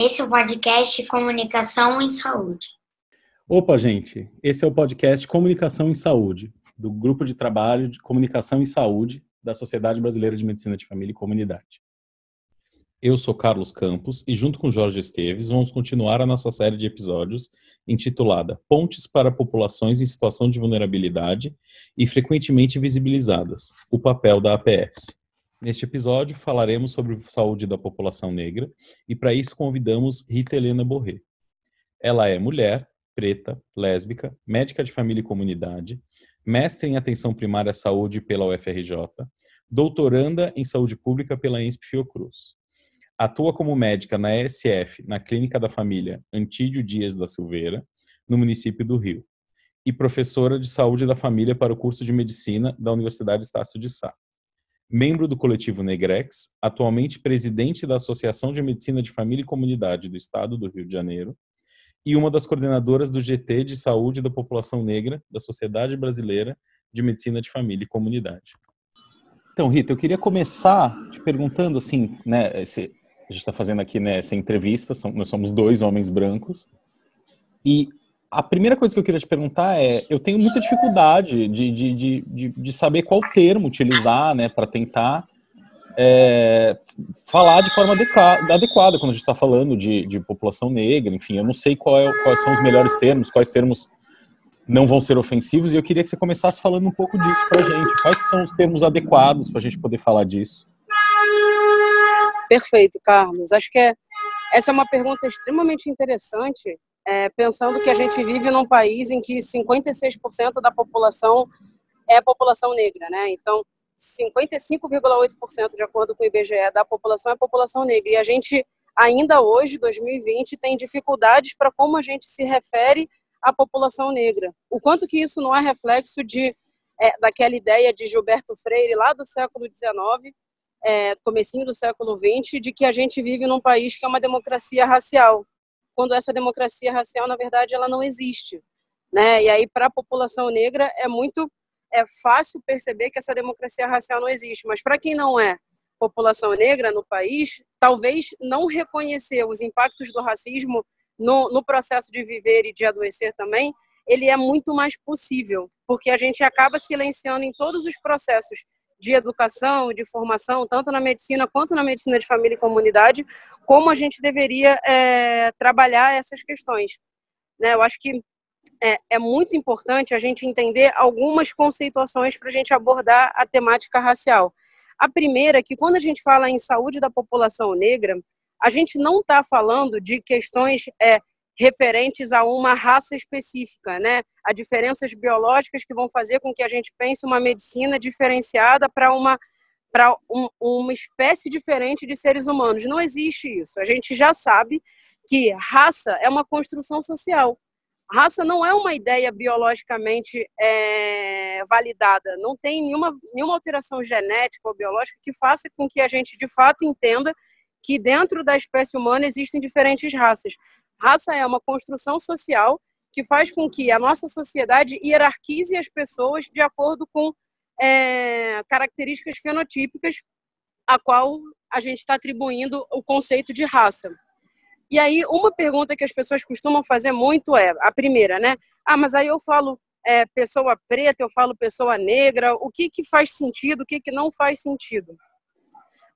Esse é o podcast Comunicação em Saúde. Opa, gente! Esse é o podcast Comunicação em Saúde, do Grupo de Trabalho de Comunicação em Saúde da Sociedade Brasileira de Medicina de Família e Comunidade. Eu sou Carlos Campos e, junto com Jorge Esteves, vamos continuar a nossa série de episódios intitulada Pontes para Populações em Situação de Vulnerabilidade e Frequentemente Visibilizadas O Papel da APS. Neste episódio, falaremos sobre saúde da população negra e, para isso, convidamos Rita Helena Borré. Ela é mulher, preta, lésbica, médica de família e comunidade, mestre em atenção primária à saúde pela UFRJ, doutoranda em saúde pública pela ENSP Fiocruz. Atua como médica na ESF, na Clínica da Família Antídio Dias da Silveira, no município do Rio, e professora de saúde da família para o curso de medicina da Universidade Estácio de Sá membro do coletivo Negrex, atualmente presidente da Associação de Medicina de Família e Comunidade do Estado do Rio de Janeiro, e uma das coordenadoras do GT de Saúde da População Negra da Sociedade Brasileira de Medicina de Família e Comunidade. Então, Rita, eu queria começar te perguntando assim, né, esse, a gente está fazendo aqui né, essa entrevista, são, nós somos dois homens brancos, e a primeira coisa que eu queria te perguntar é: eu tenho muita dificuldade de, de, de, de, de saber qual termo utilizar, né, para tentar é, falar de forma adequada quando a gente está falando de, de população negra. Enfim, eu não sei é, quais são os melhores termos, quais termos não vão ser ofensivos, e eu queria que você começasse falando um pouco disso para a gente. Quais são os termos adequados para a gente poder falar disso? Perfeito, Carlos. Acho que é, essa é uma pergunta extremamente interessante é, pensando que a gente vive num país em que 56% da população é população negra, né? Então, 55,8% de acordo com o IBGE da população é população negra. E a gente ainda hoje, 2020, tem dificuldades para como a gente se refere à população negra. O quanto que isso não é reflexo de é, daquela ideia de Gilberto Freire lá do século XIX, é, comecinho do século XX, de que a gente vive num país que é uma democracia racial quando essa democracia racial, na verdade, ela não existe. Né? E aí, para a população negra, é muito é fácil perceber que essa democracia racial não existe. Mas para quem não é população negra no país, talvez não reconhecer os impactos do racismo no, no processo de viver e de adoecer também, ele é muito mais possível, porque a gente acaba silenciando em todos os processos de educação, de formação, tanto na medicina quanto na medicina de família e comunidade, como a gente deveria é, trabalhar essas questões. Né? Eu acho que é, é muito importante a gente entender algumas conceituações para a gente abordar a temática racial. A primeira é que quando a gente fala em saúde da população negra, a gente não está falando de questões é, referentes a uma raça específica, né? A diferenças biológicas que vão fazer com que a gente pense uma medicina diferenciada para uma para um, uma espécie diferente de seres humanos. Não existe isso. A gente já sabe que raça é uma construção social. Raça não é uma ideia biologicamente é, validada. Não tem nenhuma, nenhuma alteração genética ou biológica que faça com que a gente de fato entenda que dentro da espécie humana existem diferentes raças. Raça é uma construção social que faz com que a nossa sociedade hierarquize as pessoas de acordo com é, características fenotípicas a qual a gente está atribuindo o conceito de raça. E aí, uma pergunta que as pessoas costumam fazer muito é, a primeira, né? Ah, mas aí eu falo é, pessoa preta, eu falo pessoa negra, o que, que faz sentido, o que, que não faz sentido?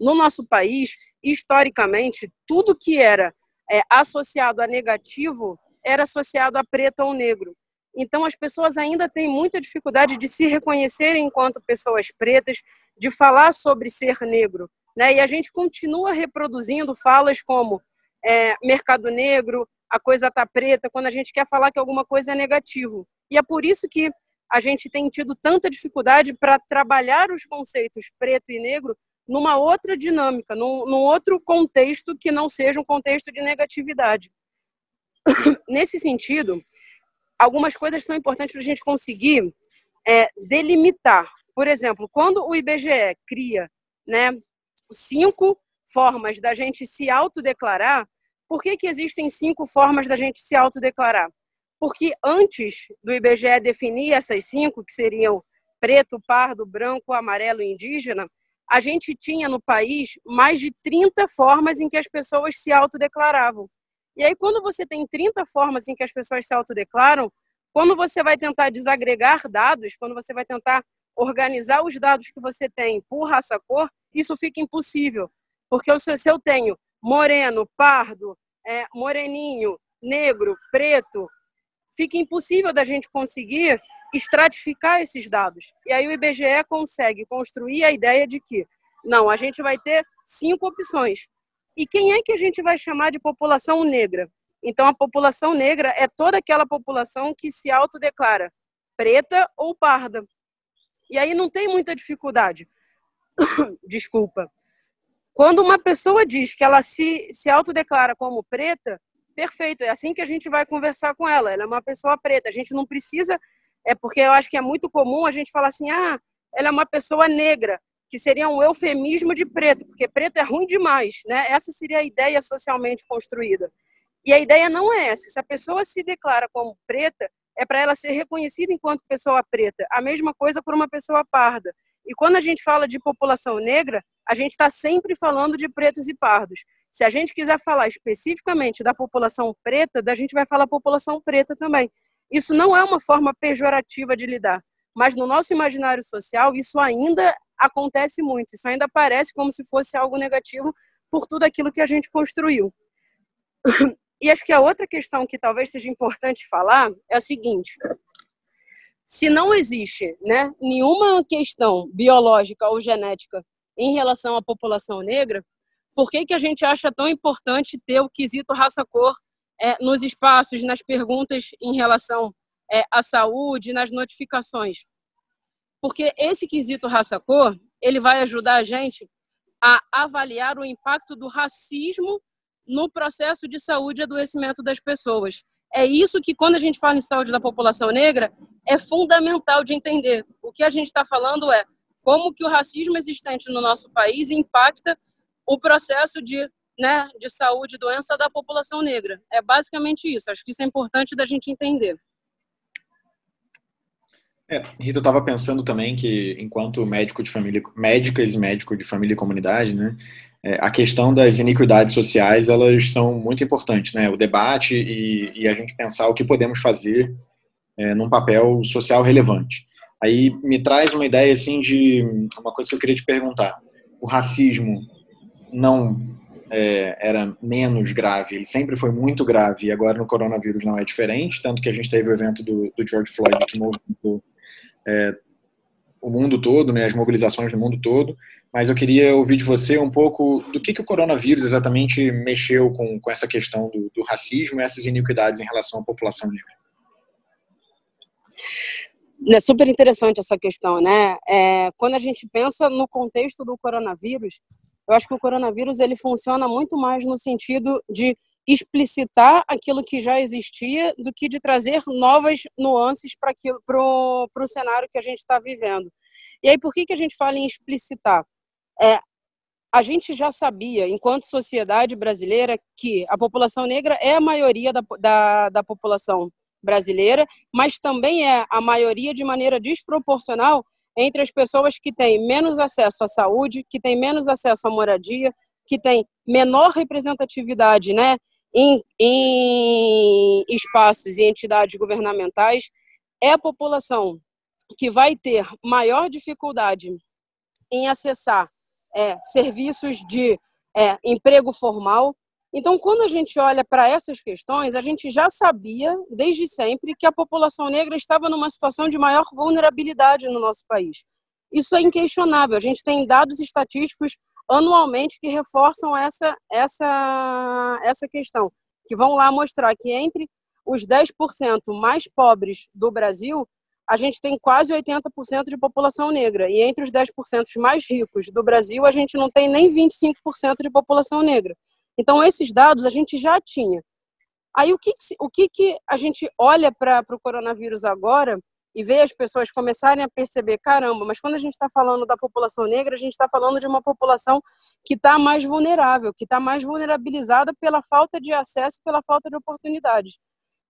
No nosso país, historicamente, tudo que era é, associado a negativo era associado a preto ou negro. Então, as pessoas ainda têm muita dificuldade de se reconhecerem enquanto pessoas pretas, de falar sobre ser negro. Né? E a gente continua reproduzindo falas como é, mercado negro, a coisa tá preta, quando a gente quer falar que alguma coisa é negativo. E é por isso que a gente tem tido tanta dificuldade para trabalhar os conceitos preto e negro numa outra dinâmica, num, num outro contexto que não seja um contexto de negatividade. Nesse sentido, algumas coisas são importantes para a gente conseguir é, delimitar. Por exemplo, quando o IBGE cria né, cinco formas da gente se autodeclarar, por que, que existem cinco formas da gente se autodeclarar? Porque antes do IBGE definir essas cinco, que seriam preto, pardo, branco, amarelo e indígena, a gente tinha no país mais de 30 formas em que as pessoas se autodeclaravam. E aí, quando você tem 30 formas em que as pessoas se autodeclaram, quando você vai tentar desagregar dados, quando você vai tentar organizar os dados que você tem por raça-cor, isso fica impossível. Porque se eu tenho moreno, pardo, é, moreninho, negro, preto, fica impossível da gente conseguir estratificar esses dados. E aí o IBGE consegue construir a ideia de que, não, a gente vai ter cinco opções. E quem é que a gente vai chamar de população negra? Então, a população negra é toda aquela população que se autodeclara preta ou parda. E aí não tem muita dificuldade. Desculpa. Quando uma pessoa diz que ela se, se autodeclara como preta, perfeito, é assim que a gente vai conversar com ela. Ela é uma pessoa preta. A gente não precisa, é porque eu acho que é muito comum a gente falar assim: ah, ela é uma pessoa negra, que seria um eufemismo de preto, porque preto é ruim demais, né? Essa seria a ideia socialmente construída. E a ideia não é essa. Se a pessoa se declara como preta, é para ela ser reconhecida enquanto pessoa preta. A mesma coisa por uma pessoa parda. E quando a gente fala de população negra, a gente está sempre falando de pretos e pardos. Se a gente quiser falar especificamente da população preta, a gente vai falar população preta também. Isso não é uma forma pejorativa de lidar, mas no nosso imaginário social isso ainda acontece muito. Isso ainda parece como se fosse algo negativo por tudo aquilo que a gente construiu. E acho que a outra questão que talvez seja importante falar é a seguinte: se não existe né, nenhuma questão biológica ou genética em relação à população negra, por que, que a gente acha tão importante ter o quesito raça-cor é, nos espaços, nas perguntas em relação é, à saúde, nas notificações? Porque esse quesito raça-cor, ele vai ajudar a gente a avaliar o impacto do racismo no processo de saúde e adoecimento das pessoas. É isso que, quando a gente fala em saúde da população negra, é fundamental de entender. O que a gente está falando é como que o racismo existente no nosso país impacta o processo de, né, de saúde e doença da população negra. É basicamente isso. Acho que isso é importante da gente entender. É, Rita, eu estava pensando também que, enquanto médico de família, médicas e médico de família e comunidade, né, é, a questão das iniquidades sociais, elas são muito importantes, né, o debate e, e a gente pensar o que podemos fazer é, num papel social relevante. Aí me traz uma ideia assim de uma coisa que eu queria te perguntar. O racismo não é, era menos grave, ele sempre foi muito grave e agora no coronavírus não é diferente, tanto que a gente teve o evento do, do George Floyd que movimentou é, o mundo todo, né, as mobilizações no mundo todo, mas eu queria ouvir de você um pouco do que, que o coronavírus exatamente mexeu com, com essa questão do, do racismo e essas iniquidades em relação à população negra. É super interessante essa questão, né? É, quando a gente pensa no contexto do coronavírus, eu acho que o coronavírus ele funciona muito mais no sentido de explicitar aquilo que já existia do que de trazer novas nuances para o cenário que a gente está vivendo. E aí, por que, que a gente fala em explicitar? É, a gente já sabia, enquanto sociedade brasileira, que a população negra é a maioria da, da, da população brasileira, mas também é a maioria de maneira desproporcional entre as pessoas que têm menos acesso à saúde, que têm menos acesso à moradia, que têm menor representatividade né, em, em espaços e entidades governamentais, é a população que vai ter maior dificuldade em acessar é, serviços de é, emprego formal, então, quando a gente olha para essas questões, a gente já sabia, desde sempre, que a população negra estava numa situação de maior vulnerabilidade no nosso país. Isso é inquestionável. A gente tem dados estatísticos anualmente que reforçam essa, essa, essa questão, que vão lá mostrar que entre os 10% mais pobres do Brasil, a gente tem quase 80% de população negra. E entre os 10% mais ricos do Brasil, a gente não tem nem 25% de população negra. Então, esses dados a gente já tinha. Aí, o que, o que, que a gente olha para o coronavírus agora e vê as pessoas começarem a perceber: caramba, mas quando a gente está falando da população negra, a gente está falando de uma população que está mais vulnerável, que está mais vulnerabilizada pela falta de acesso, pela falta de oportunidades.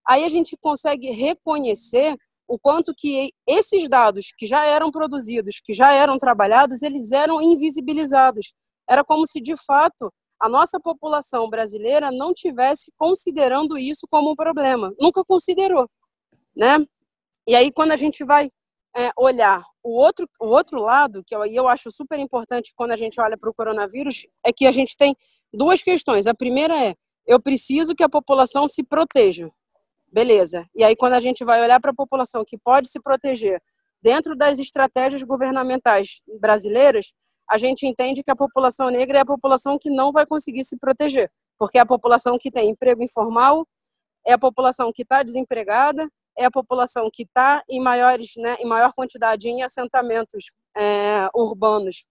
Aí a gente consegue reconhecer o quanto que esses dados que já eram produzidos, que já eram trabalhados, eles eram invisibilizados. Era como se, de fato, a nossa população brasileira não tivesse considerando isso como um problema. Nunca considerou, né? E aí, quando a gente vai é, olhar o outro, o outro lado, que eu, eu acho super importante quando a gente olha para o coronavírus, é que a gente tem duas questões. A primeira é, eu preciso que a população se proteja. Beleza. E aí, quando a gente vai olhar para a população que pode se proteger dentro das estratégias governamentais brasileiras, a gente entende que a população negra é a população que não vai conseguir se proteger, porque é a população que tem emprego informal, é a população que está desempregada, é a população que está em maiores, né, em maior quantidade em assentamentos é, urbanos,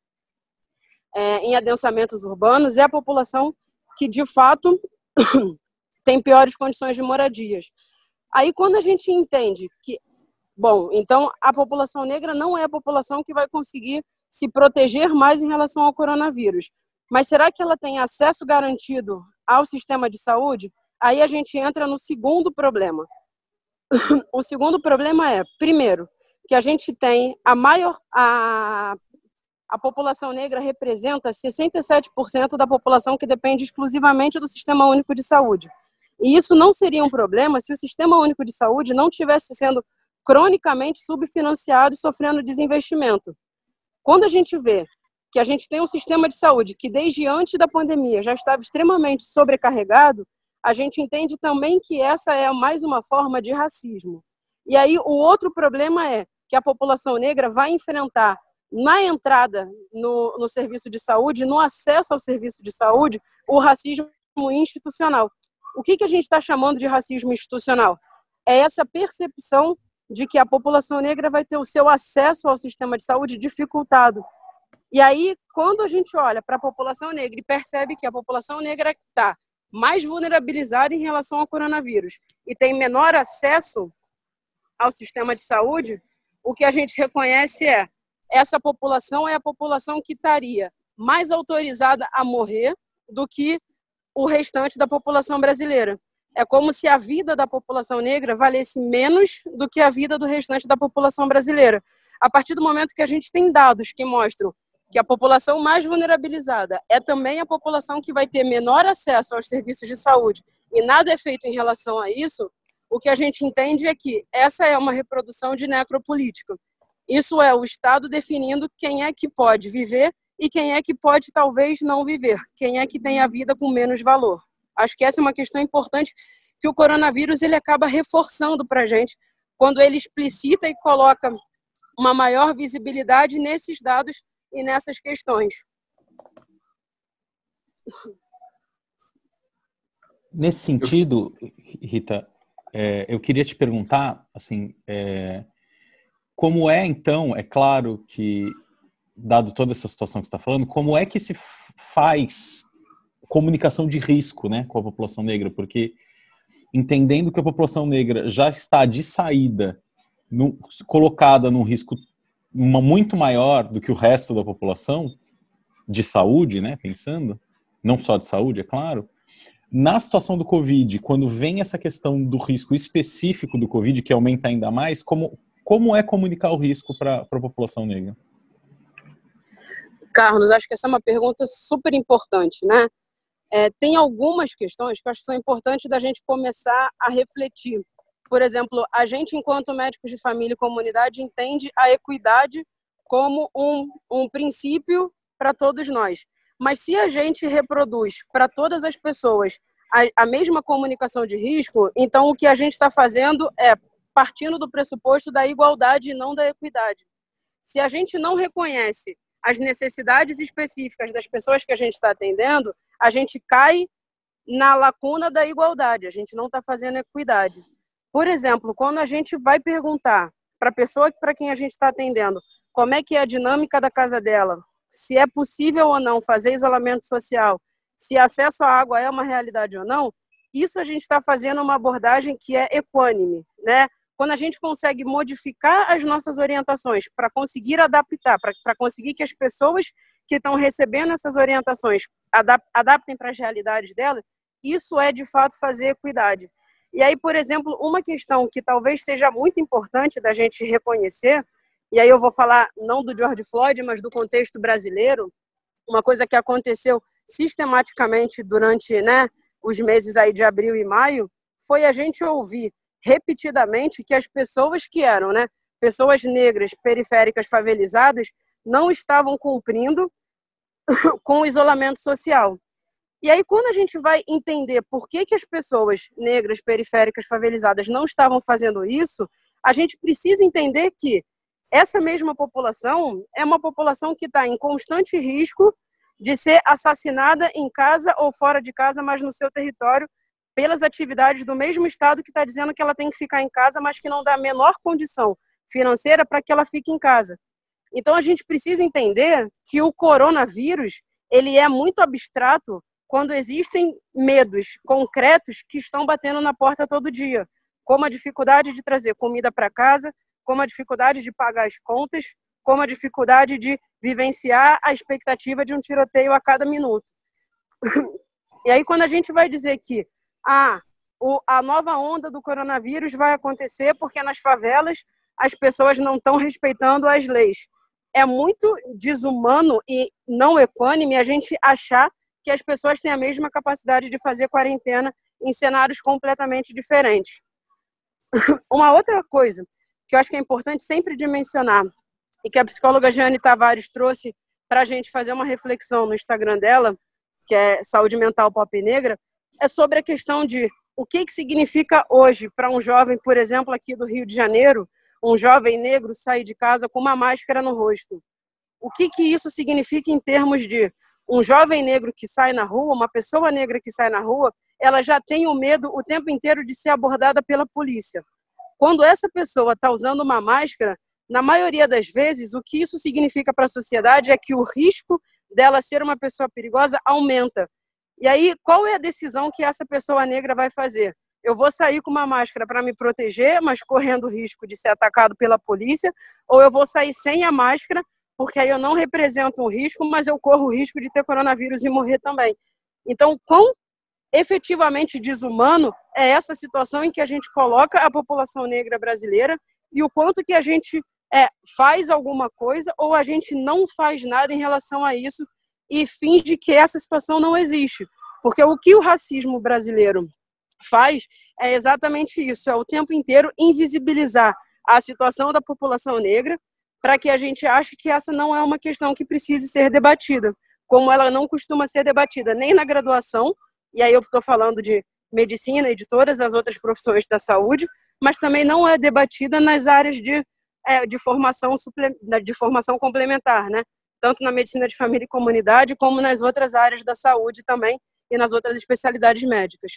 é, em adensamentos urbanos, é a população que de fato tem piores condições de moradias. Aí, quando a gente entende que, bom, então a população negra não é a população que vai conseguir se proteger mais em relação ao coronavírus, mas será que ela tem acesso garantido ao sistema de saúde? Aí a gente entra no segundo problema. O segundo problema é, primeiro, que a gente tem a maior a, a população negra representa 67% da população que depende exclusivamente do Sistema Único de Saúde. E isso não seria um problema se o Sistema Único de Saúde não tivesse sendo cronicamente subfinanciado e sofrendo desinvestimento. Quando a gente vê que a gente tem um sistema de saúde que desde antes da pandemia já estava extremamente sobrecarregado, a gente entende também que essa é mais uma forma de racismo. E aí o outro problema é que a população negra vai enfrentar na entrada no, no serviço de saúde, no acesso ao serviço de saúde, o racismo institucional. O que, que a gente está chamando de racismo institucional? É essa percepção de que a população negra vai ter o seu acesso ao sistema de saúde dificultado. E aí, quando a gente olha para a população negra e percebe que a população negra está mais vulnerabilizada em relação ao coronavírus e tem menor acesso ao sistema de saúde, o que a gente reconhece é essa população é a população que estaria mais autorizada a morrer do que o restante da população brasileira. É como se a vida da população negra valesse menos do que a vida do restante da população brasileira. A partir do momento que a gente tem dados que mostram que a população mais vulnerabilizada é também a população que vai ter menor acesso aos serviços de saúde e nada é feito em relação a isso, o que a gente entende é que essa é uma reprodução de necropolítica. Isso é o Estado definindo quem é que pode viver e quem é que pode talvez não viver, quem é que tem a vida com menos valor. Acho que essa é uma questão importante que o coronavírus ele acaba reforçando para a gente quando ele explicita e coloca uma maior visibilidade nesses dados e nessas questões. Nesse sentido, Rita, é, eu queria te perguntar, assim, é, como é então, é claro que dado toda essa situação que você está falando, como é que se faz comunicação de risco né, com a população negra? Porque entendendo que a população negra já está de saída no, colocada num risco uma, muito maior do que o resto da população, de saúde, né, pensando, não só de saúde, é claro, na situação do Covid, quando vem essa questão do risco específico do Covid, que aumenta ainda mais, como, como é comunicar o risco para a população negra? Carlos, acho que essa é uma pergunta super importante, né? É, tem algumas questões que acho que são importantes da gente começar a refletir. Por exemplo, a gente, enquanto médicos de família e comunidade, entende a equidade como um, um princípio para todos nós. Mas se a gente reproduz para todas as pessoas a, a mesma comunicação de risco, então o que a gente está fazendo é partindo do pressuposto da igualdade e não da equidade. Se a gente não reconhece as necessidades específicas das pessoas que a gente está atendendo, a gente cai na lacuna da igualdade, a gente não está fazendo equidade. Por exemplo, quando a gente vai perguntar para a pessoa para quem a gente está atendendo como é que é a dinâmica da casa dela, se é possível ou não fazer isolamento social, se acesso à água é uma realidade ou não, isso a gente está fazendo uma abordagem que é equânime, né? Quando a gente consegue modificar as nossas orientações para conseguir adaptar, para conseguir que as pessoas que estão recebendo essas orientações adaptem para as realidades delas, isso é de fato fazer equidade. E aí, por exemplo, uma questão que talvez seja muito importante da gente reconhecer, e aí eu vou falar não do George Floyd, mas do contexto brasileiro, uma coisa que aconteceu sistematicamente durante né, os meses aí de abril e maio, foi a gente ouvir repetidamente que as pessoas que eram, né, pessoas negras periféricas favelizadas, não estavam cumprindo com o isolamento social. E aí, quando a gente vai entender por que, que as pessoas negras periféricas favelizadas não estavam fazendo isso, a gente precisa entender que essa mesma população é uma população que está em constante risco de ser assassinada em casa ou fora de casa, mas no seu território, pelas atividades do mesmo Estado que está dizendo que ela tem que ficar em casa, mas que não dá a menor condição financeira para que ela fique em casa. Então a gente precisa entender que o coronavírus ele é muito abstrato quando existem medos concretos que estão batendo na porta todo dia, como a dificuldade de trazer comida para casa, como a dificuldade de pagar as contas, como a dificuldade de vivenciar a expectativa de um tiroteio a cada minuto. E aí quando a gente vai dizer que ah, o, a nova onda do coronavírus vai acontecer porque nas favelas as pessoas não estão respeitando as leis é muito desumano e não equânime a gente achar que as pessoas têm a mesma capacidade de fazer quarentena em cenários completamente diferentes. Uma outra coisa que eu acho que é importante sempre de mencionar e que a psicóloga Jane Tavares trouxe para a gente fazer uma reflexão no Instagram dela, que é Saúde Mental Pop Negra, é sobre a questão de o que, que significa hoje para um jovem, por exemplo, aqui do Rio de Janeiro, um jovem negro sair de casa com uma máscara no rosto. O que, que isso significa em termos de um jovem negro que sai na rua, uma pessoa negra que sai na rua, ela já tem o medo o tempo inteiro de ser abordada pela polícia. Quando essa pessoa está usando uma máscara, na maioria das vezes, o que isso significa para a sociedade é que o risco dela ser uma pessoa perigosa aumenta. E aí, qual é a decisão que essa pessoa negra vai fazer? eu vou sair com uma máscara para me proteger, mas correndo o risco de ser atacado pela polícia, ou eu vou sair sem a máscara, porque aí eu não represento um risco, mas eu corro o risco de ter coronavírus e morrer também. Então, quão efetivamente desumano é essa situação em que a gente coloca a população negra brasileira e o quanto que a gente é, faz alguma coisa ou a gente não faz nada em relação a isso e finge que essa situação não existe. Porque o que o racismo brasileiro faz é exatamente isso, é o tempo inteiro invisibilizar a situação da população negra para que a gente ache que essa não é uma questão que precise ser debatida, como ela não costuma ser debatida nem na graduação, e aí eu estou falando de medicina e de todas as outras profissões da saúde, mas também não é debatida nas áreas de, é, de, formação, de formação complementar, né? Tanto na medicina de família e comunidade, como nas outras áreas da saúde também e nas outras especialidades médicas.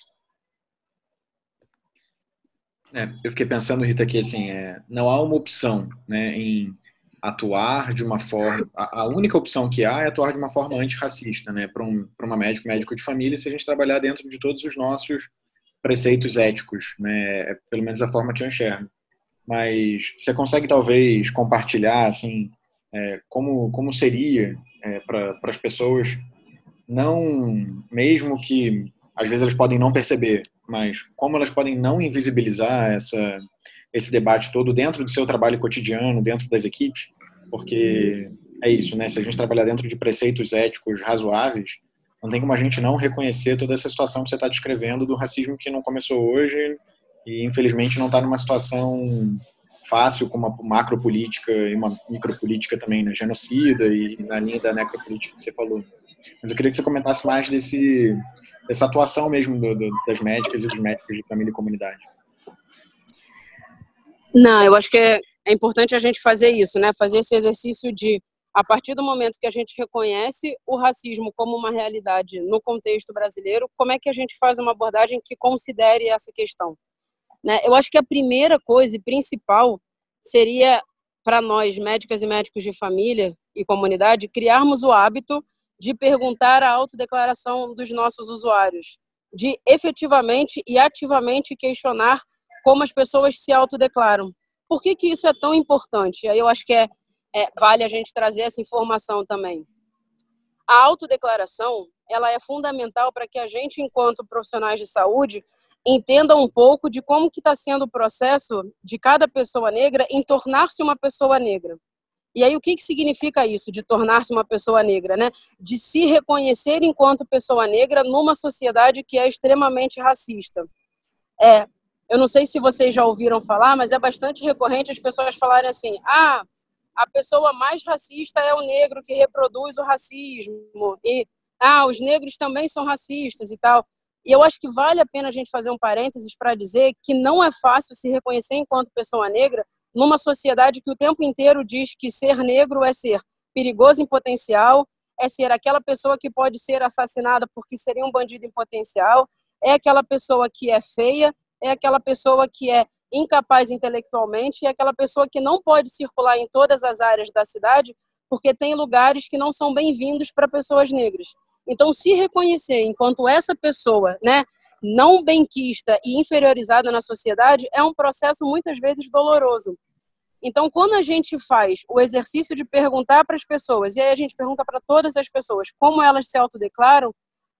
É, eu fiquei pensando, Rita, que assim, é, não há uma opção né, em atuar de uma forma. A, a, única opção que há é atuar de uma forma antirracista, né, para um, uma médico, médico de família, se a gente trabalhar dentro de todos os nossos preceitos éticos, né, é pelo menos a forma que eu enxergo. Mas você consegue talvez compartilhar, assim, é, como, como seria é, para as pessoas, não, mesmo que às vezes elas podem não perceber, mas como elas podem não invisibilizar essa, esse debate todo dentro do seu trabalho cotidiano, dentro das equipes, porque é isso, né? Se a gente trabalhar dentro de preceitos éticos razoáveis, não tem como a gente não reconhecer toda essa situação que você está descrevendo do racismo que não começou hoje e infelizmente não está numa situação fácil com uma macropolítica e uma micropolítica também, né? genocida e na linha da necropolítica que você falou. Mas eu queria que você comentasse mais desse dessa atuação mesmo do, do, das médicas e dos médicos de família e comunidade. Não, eu acho que é, é importante a gente fazer isso, né? Fazer esse exercício de, a partir do momento que a gente reconhece o racismo como uma realidade no contexto brasileiro, como é que a gente faz uma abordagem que considere essa questão? Né? Eu acho que a primeira coisa e principal seria para nós, médicas e médicos de família e comunidade, criarmos o hábito de perguntar a autodeclaração dos nossos usuários, de efetivamente e ativamente questionar como as pessoas se autodeclaram. Por que, que isso é tão importante? Aí eu acho que é, é, vale a gente trazer essa informação também. A autodeclaração ela é fundamental para que a gente, enquanto profissionais de saúde, entenda um pouco de como que está sendo o processo de cada pessoa negra em tornar-se uma pessoa negra. E aí o que, que significa isso de tornar-se uma pessoa negra, né? De se reconhecer enquanto pessoa negra numa sociedade que é extremamente racista. É, eu não sei se vocês já ouviram falar, mas é bastante recorrente as pessoas falarem assim: "Ah, a pessoa mais racista é o negro que reproduz o racismo e ah, os negros também são racistas e tal. E eu acho que vale a pena a gente fazer um parênteses para dizer que não é fácil se reconhecer enquanto pessoa negra numa sociedade que o tempo inteiro diz que ser negro é ser perigoso em potencial, é ser aquela pessoa que pode ser assassinada porque seria um bandido em potencial, é aquela pessoa que é feia, é aquela pessoa que é incapaz intelectualmente, é aquela pessoa que não pode circular em todas as áreas da cidade porque tem lugares que não são bem-vindos para pessoas negras. Então, se reconhecer enquanto essa pessoa, né, não benquista e inferiorizada na sociedade, é um processo muitas vezes doloroso. Então, quando a gente faz o exercício de perguntar para as pessoas, e aí a gente pergunta para todas as pessoas como elas se autodeclaram,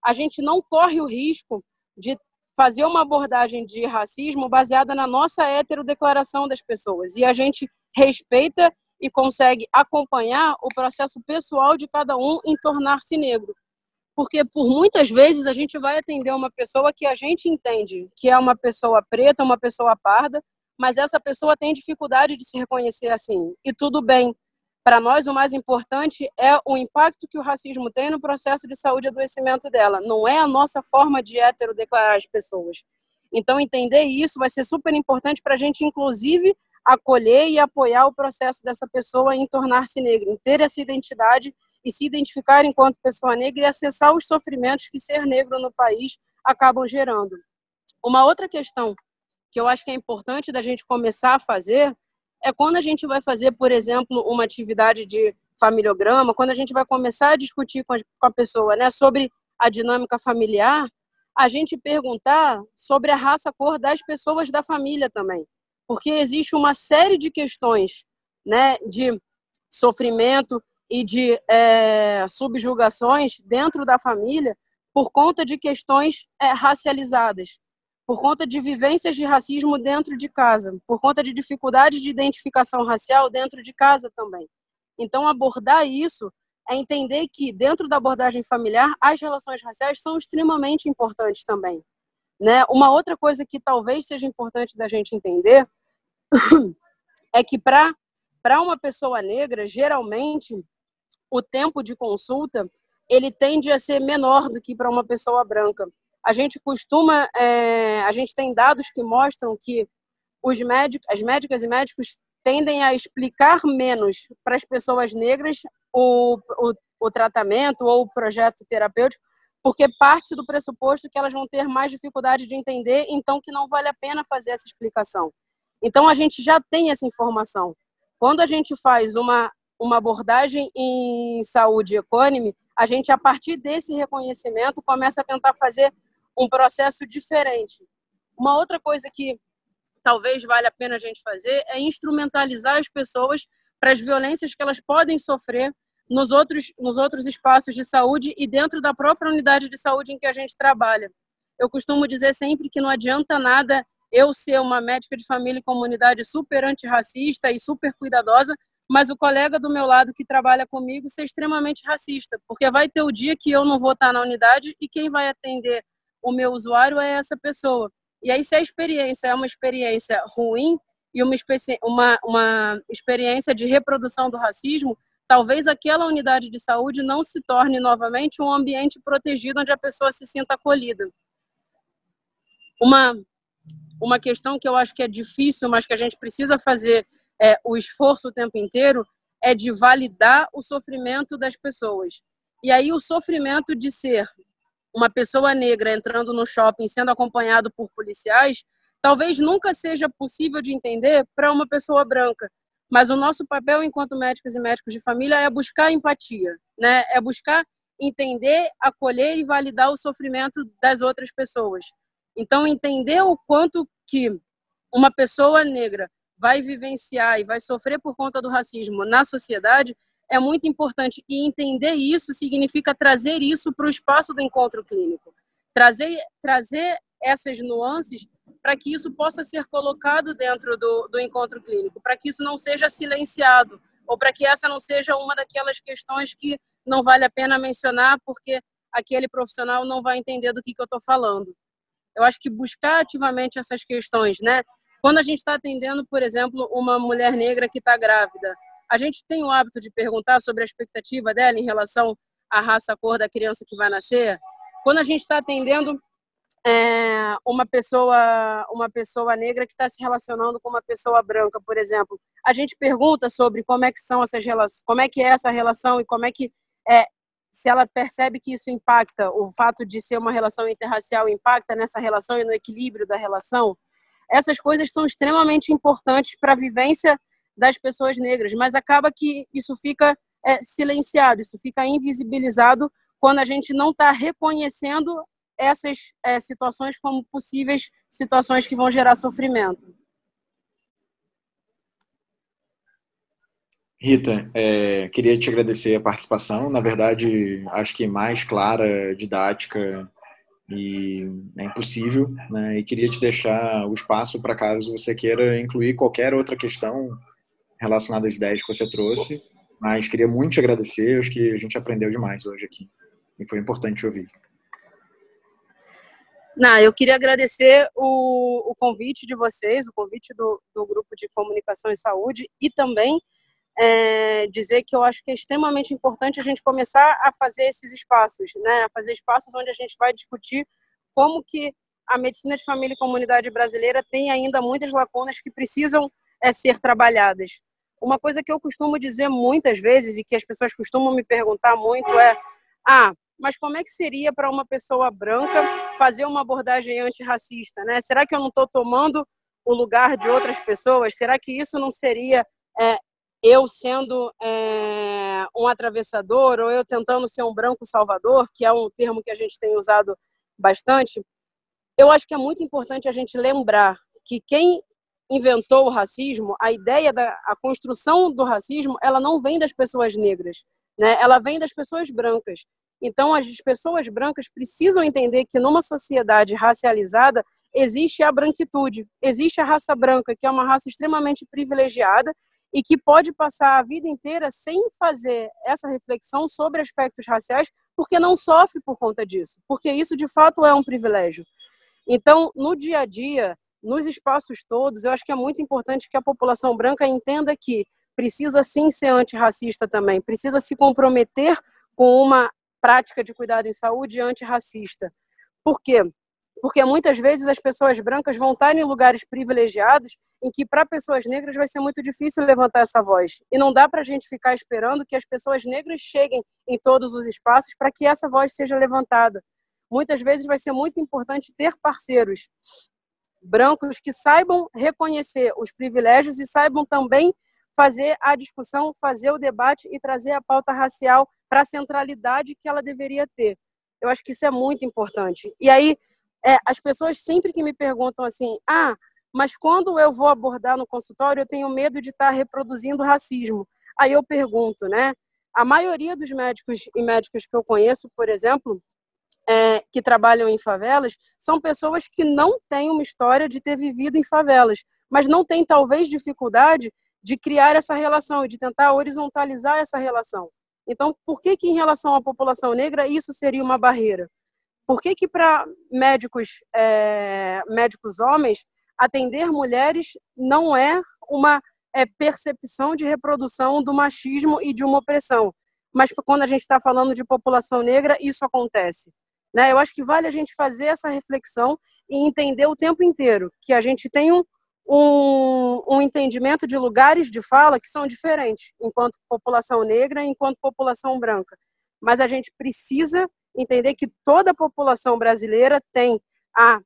a gente não corre o risco de fazer uma abordagem de racismo baseada na nossa heterodeclaração das pessoas. E a gente respeita e consegue acompanhar o processo pessoal de cada um em tornar-se negro porque por muitas vezes a gente vai atender uma pessoa que a gente entende que é uma pessoa preta, uma pessoa parda, mas essa pessoa tem dificuldade de se reconhecer assim. E tudo bem. Para nós, o mais importante é o impacto que o racismo tem no processo de saúde e adoecimento dela. Não é a nossa forma de hétero declarar as pessoas. Então, entender isso vai ser super importante para a gente, inclusive, acolher e apoiar o processo dessa pessoa em tornar-se negra, em ter essa identidade e se identificar enquanto pessoa negra e acessar os sofrimentos que ser negro no país acabam gerando. Uma outra questão que eu acho que é importante da gente começar a fazer é quando a gente vai fazer, por exemplo, uma atividade de familiograma, quando a gente vai começar a discutir com a pessoa né, sobre a dinâmica familiar, a gente perguntar sobre a raça, cor das pessoas da família também. Porque existe uma série de questões né, de sofrimento, e de é, subjugações dentro da família por conta de questões é, racializadas, por conta de vivências de racismo dentro de casa, por conta de dificuldades de identificação racial dentro de casa também. Então, abordar isso é entender que, dentro da abordagem familiar, as relações raciais são extremamente importantes também. Né? Uma outra coisa que talvez seja importante da gente entender é que, para uma pessoa negra, geralmente, o tempo de consulta ele tende a ser menor do que para uma pessoa branca. A gente costuma, é, a gente tem dados que mostram que os médicos, as médicas e médicos tendem a explicar menos para as pessoas negras o, o, o tratamento ou o projeto terapêutico, porque parte do pressuposto que elas vão ter mais dificuldade de entender, então que não vale a pena fazer essa explicação. Então a gente já tem essa informação. Quando a gente faz uma uma abordagem em saúde econômica, a gente, a partir desse reconhecimento, começa a tentar fazer um processo diferente. Uma outra coisa que talvez valha a pena a gente fazer é instrumentalizar as pessoas para as violências que elas podem sofrer nos outros, nos outros espaços de saúde e dentro da própria unidade de saúde em que a gente trabalha. Eu costumo dizer sempre que não adianta nada eu ser uma médica de família e comunidade super antirracista e super cuidadosa mas o colega do meu lado que trabalha comigo ser extremamente racista, porque vai ter o dia que eu não vou estar na unidade e quem vai atender o meu usuário é essa pessoa. E aí, se a experiência é uma experiência ruim e uma, uma, uma experiência de reprodução do racismo, talvez aquela unidade de saúde não se torne novamente um ambiente protegido onde a pessoa se sinta acolhida. Uma, uma questão que eu acho que é difícil, mas que a gente precisa fazer é, o esforço o tempo inteiro é de validar o sofrimento das pessoas. E aí o sofrimento de ser uma pessoa negra entrando no shopping sendo acompanhado por policiais, talvez nunca seja possível de entender para uma pessoa branca. Mas o nosso papel enquanto médicos e médicos de família é buscar empatia, né? É buscar entender, acolher e validar o sofrimento das outras pessoas. Então entender o quanto que uma pessoa negra vai vivenciar e vai sofrer por conta do racismo na sociedade é muito importante. E entender isso significa trazer isso para o espaço do encontro clínico. Trazer, trazer essas nuances para que isso possa ser colocado dentro do, do encontro clínico, para que isso não seja silenciado, ou para que essa não seja uma daquelas questões que não vale a pena mencionar, porque aquele profissional não vai entender do que, que eu estou falando. Eu acho que buscar ativamente essas questões, né? Quando a gente está atendendo, por exemplo, uma mulher negra que está grávida, a gente tem o hábito de perguntar sobre a expectativa dela em relação à raça, à cor da criança que vai nascer. Quando a gente está atendendo é, uma pessoa uma pessoa negra que está se relacionando com uma pessoa branca, por exemplo, a gente pergunta sobre como é que são essas relações, como é que é essa relação e como é que é se ela percebe que isso impacta o fato de ser uma relação interracial impacta nessa relação e no equilíbrio da relação. Essas coisas são extremamente importantes para a vivência das pessoas negras, mas acaba que isso fica é, silenciado, isso fica invisibilizado quando a gente não está reconhecendo essas é, situações como possíveis situações que vão gerar sofrimento. Rita, é, queria te agradecer a participação. Na verdade, acho que mais clara, didática e é impossível. Né? E queria te deixar o espaço para caso você queira incluir qualquer outra questão relacionada às ideias que você trouxe. Mas queria muito te agradecer. Acho que a gente aprendeu demais hoje aqui e foi importante te ouvir. Não, eu queria agradecer o, o convite de vocês, o convite do, do Grupo de Comunicação e Saúde e também é, dizer que eu acho que é extremamente importante a gente começar a fazer esses espaços, né? A fazer espaços onde a gente vai discutir como que a medicina de família e comunidade brasileira tem ainda muitas lacunas que precisam é, ser trabalhadas. Uma coisa que eu costumo dizer muitas vezes e que as pessoas costumam me perguntar muito é: ah, mas como é que seria para uma pessoa branca fazer uma abordagem antirracista? Né? Será que eu não estou tomando o lugar de outras pessoas? Será que isso não seria é, eu sendo é, um atravessador ou eu tentando ser um branco salvador, que é um termo que a gente tem usado bastante? Eu acho que é muito importante a gente lembrar que quem inventou o racismo, a ideia da a construção do racismo, ela não vem das pessoas negras, né? Ela vem das pessoas brancas. Então, as pessoas brancas precisam entender que numa sociedade racializada existe a branquitude, existe a raça branca, que é uma raça extremamente privilegiada e que pode passar a vida inteira sem fazer essa reflexão sobre aspectos raciais, porque não sofre por conta disso, porque isso de fato é um privilégio. Então, no dia a dia, nos espaços todos, eu acho que é muito importante que a população branca entenda que precisa sim ser antirracista também, precisa se comprometer com uma prática de cuidado em saúde antirracista. Por quê? Porque muitas vezes as pessoas brancas vão estar em lugares privilegiados em que para pessoas negras vai ser muito difícil levantar essa voz. E não dá para a gente ficar esperando que as pessoas negras cheguem em todos os espaços para que essa voz seja levantada. Muitas vezes vai ser muito importante ter parceiros brancos que saibam reconhecer os privilégios e saibam também fazer a discussão, fazer o debate e trazer a pauta racial para a centralidade que ela deveria ter. Eu acho que isso é muito importante. E aí, é, as pessoas sempre que me perguntam assim, ah, mas quando eu vou abordar no consultório, eu tenho medo de estar tá reproduzindo racismo. Aí eu pergunto, né? A maioria dos médicos e médicas que eu conheço, por exemplo, é, que trabalham em favelas, são pessoas que não têm uma história de ter vivido em favelas, mas não têm talvez dificuldade de criar essa relação e de tentar horizontalizar essa relação. Então, por que que em relação à população negra isso seria uma barreira? Por que que para médicos é, médicos homens atender mulheres não é uma é, percepção de reprodução do machismo e de uma opressão? Mas quando a gente está falando de população negra, isso acontece. Né? Eu acho que vale a gente fazer essa reflexão e entender o tempo inteiro que a gente tem um, um, um, entendimento de lugares de fala que são diferentes, enquanto população negra enquanto população branca. Mas a gente precisa entender que toda a população brasileira tem a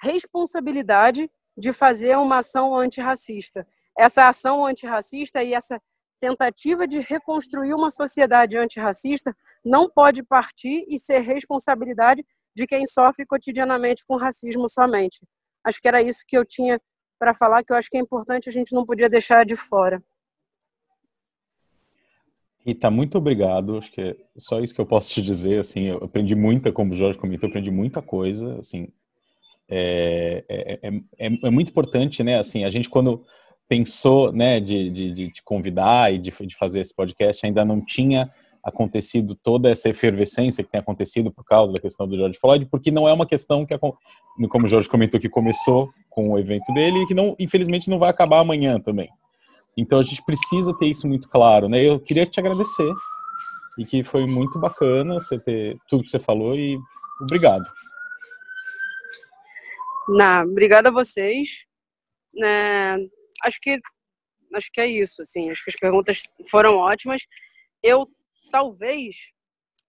responsabilidade de fazer uma ação antirracista. Essa ação antirracista e essa tentativa de reconstruir uma sociedade antirracista não pode partir e ser responsabilidade de quem sofre cotidianamente com racismo somente. Acho que era isso que eu tinha para falar, que eu acho que é importante, a gente não podia deixar de fora. Rita, muito obrigado. Acho que é só isso que eu posso te dizer. Assim, eu aprendi muita, como o Jorge comentou, aprendi muita coisa. Assim, é, é, é, é, muito importante, né? Assim, a gente quando pensou, né, de, de, de te convidar e de, de fazer esse podcast, ainda não tinha acontecido toda essa efervescência que tem acontecido por causa da questão do George Floyd, porque não é uma questão que, como o Jorge comentou, que começou com o evento dele e que não, infelizmente, não vai acabar amanhã também. Então a gente precisa ter isso muito claro, né? Eu queria te agradecer e que foi muito bacana você ter tudo que você falou e obrigado. Na, obrigada a vocês. Né, acho que acho que é isso, assim. Acho que as perguntas foram ótimas. Eu talvez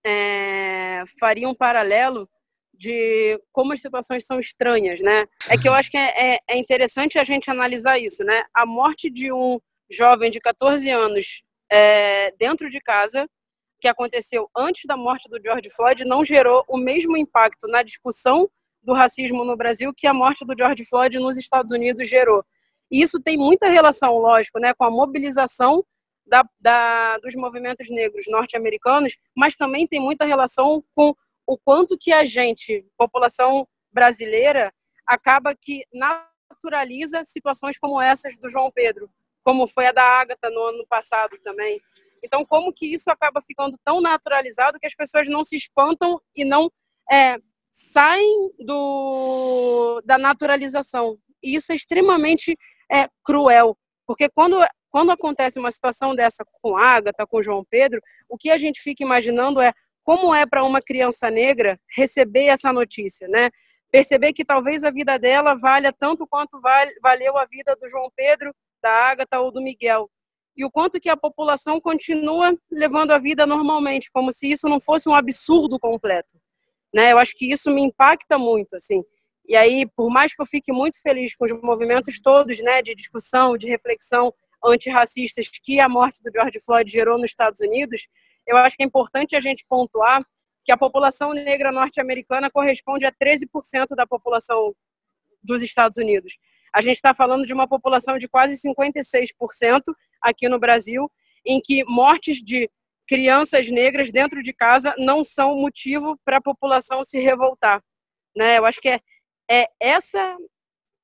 é, faria um paralelo de como as situações são estranhas, né? É que eu acho que é, é, é interessante a gente analisar isso, né? A morte de um jovem de 14 anos é, dentro de casa, que aconteceu antes da morte do George Floyd, não gerou o mesmo impacto na discussão do racismo no Brasil que a morte do George Floyd nos Estados Unidos gerou. E isso tem muita relação, lógico, né, com a mobilização da, da, dos movimentos negros norte-americanos, mas também tem muita relação com o quanto que a gente, população brasileira, acaba que naturaliza situações como essas do João Pedro, como foi a da Ágata no ano passado também. Então, como que isso acaba ficando tão naturalizado que as pessoas não se espantam e não é, saem do, da naturalização. E isso é extremamente é, cruel, porque quando quando acontece uma situação dessa com Agatha, com João Pedro, o que a gente fica imaginando é como é para uma criança negra receber essa notícia, né? Perceber que talvez a vida dela valha tanto quanto valeu a vida do João Pedro, da Agatha ou do Miguel. E o quanto que a população continua levando a vida normalmente, como se isso não fosse um absurdo completo. Né? Eu acho que isso me impacta muito, assim. E aí, por mais que eu fique muito feliz com os movimentos todos, né, de discussão, de reflexão, antirracistas que a morte do George Floyd gerou nos Estados Unidos, eu acho que é importante a gente pontuar que a população negra norte-americana corresponde a 13% da população dos Estados Unidos. A gente está falando de uma população de quase 56% aqui no Brasil, em que mortes de crianças negras dentro de casa não são motivo para a população se revoltar. Né? Eu acho que é, é essa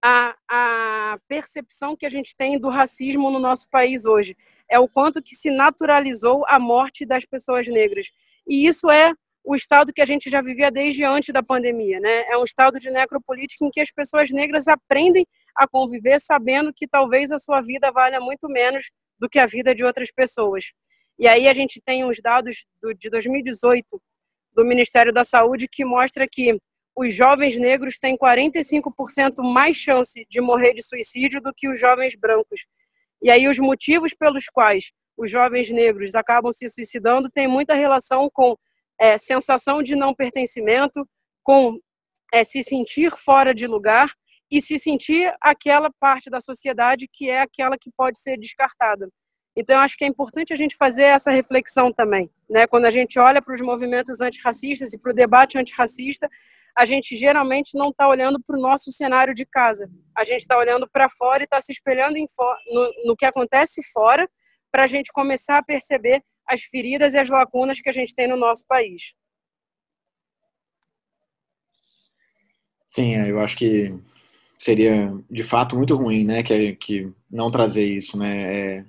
a, a percepção que a gente tem do racismo no nosso país hoje. É o quanto que se naturalizou a morte das pessoas negras. E isso é o estado que a gente já vivia desde antes da pandemia, né? É um estado de necropolítica em que as pessoas negras aprendem a conviver sabendo que talvez a sua vida valha muito menos do que a vida de outras pessoas. E aí a gente tem os dados do, de 2018 do Ministério da Saúde que mostra que os jovens negros têm 45% mais chance de morrer de suicídio do que os jovens brancos. E aí os motivos pelos quais os jovens negros acabam se suicidando têm muita relação com é, sensação de não pertencimento, com é, se sentir fora de lugar e se sentir aquela parte da sociedade que é aquela que pode ser descartada. Então, eu acho que é importante a gente fazer essa reflexão também. Né? Quando a gente olha para os movimentos antirracistas e para o debate antirracista, a gente geralmente não está olhando para o nosso cenário de casa. A gente está olhando para fora e está se espelhando no, no que acontece fora para a gente começar a perceber as feridas e as lacunas que a gente tem no nosso país. Sim, é, eu acho que seria de fato muito ruim, né, que, que não trazer isso, né, é,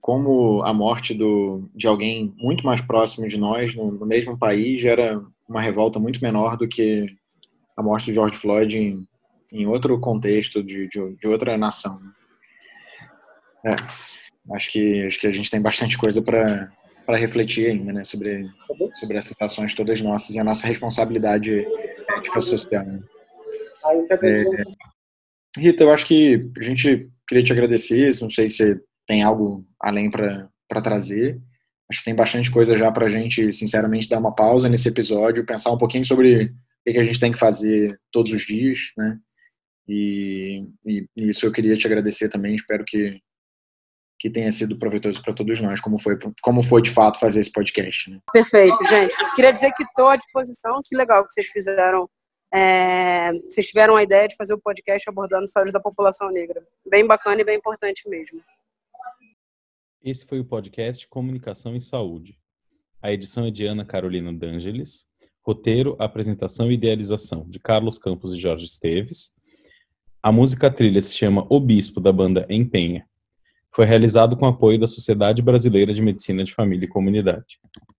como a morte do, de alguém muito mais próximo de nós, no, no mesmo país, gera uma revolta muito menor do que a morte de George Floyd em, em outro contexto de, de, de outra nação. Né? É, acho que acho que a gente tem bastante coisa para para refletir ainda, né, sobre sobre essas ações todas nossas e a nossa responsabilidade ética social. Né? É, Rita, eu acho que a gente queria te agradecer. Não sei se tem algo além para trazer. Acho que tem bastante coisa já para a gente, sinceramente, dar uma pausa nesse episódio, pensar um pouquinho sobre o que a gente tem que fazer todos os dias, né? E, e, isso eu queria te agradecer também. Espero que que tenha sido proveitoso para todos nós, como foi como foi de fato fazer esse podcast. Né? Perfeito, gente. Queria dizer que estou à disposição. Que legal que vocês fizeram. É, vocês tiveram a ideia de fazer o podcast abordando saúde da população negra. Bem bacana e bem importante mesmo. Esse foi o podcast Comunicação e Saúde. A edição é de Ana Carolina D'Angeles. Roteiro, apresentação e idealização de Carlos Campos e Jorge Esteves. A música trilha se chama O Bispo, da banda Empenha. Foi realizado com apoio da Sociedade Brasileira de Medicina de Família e Comunidade.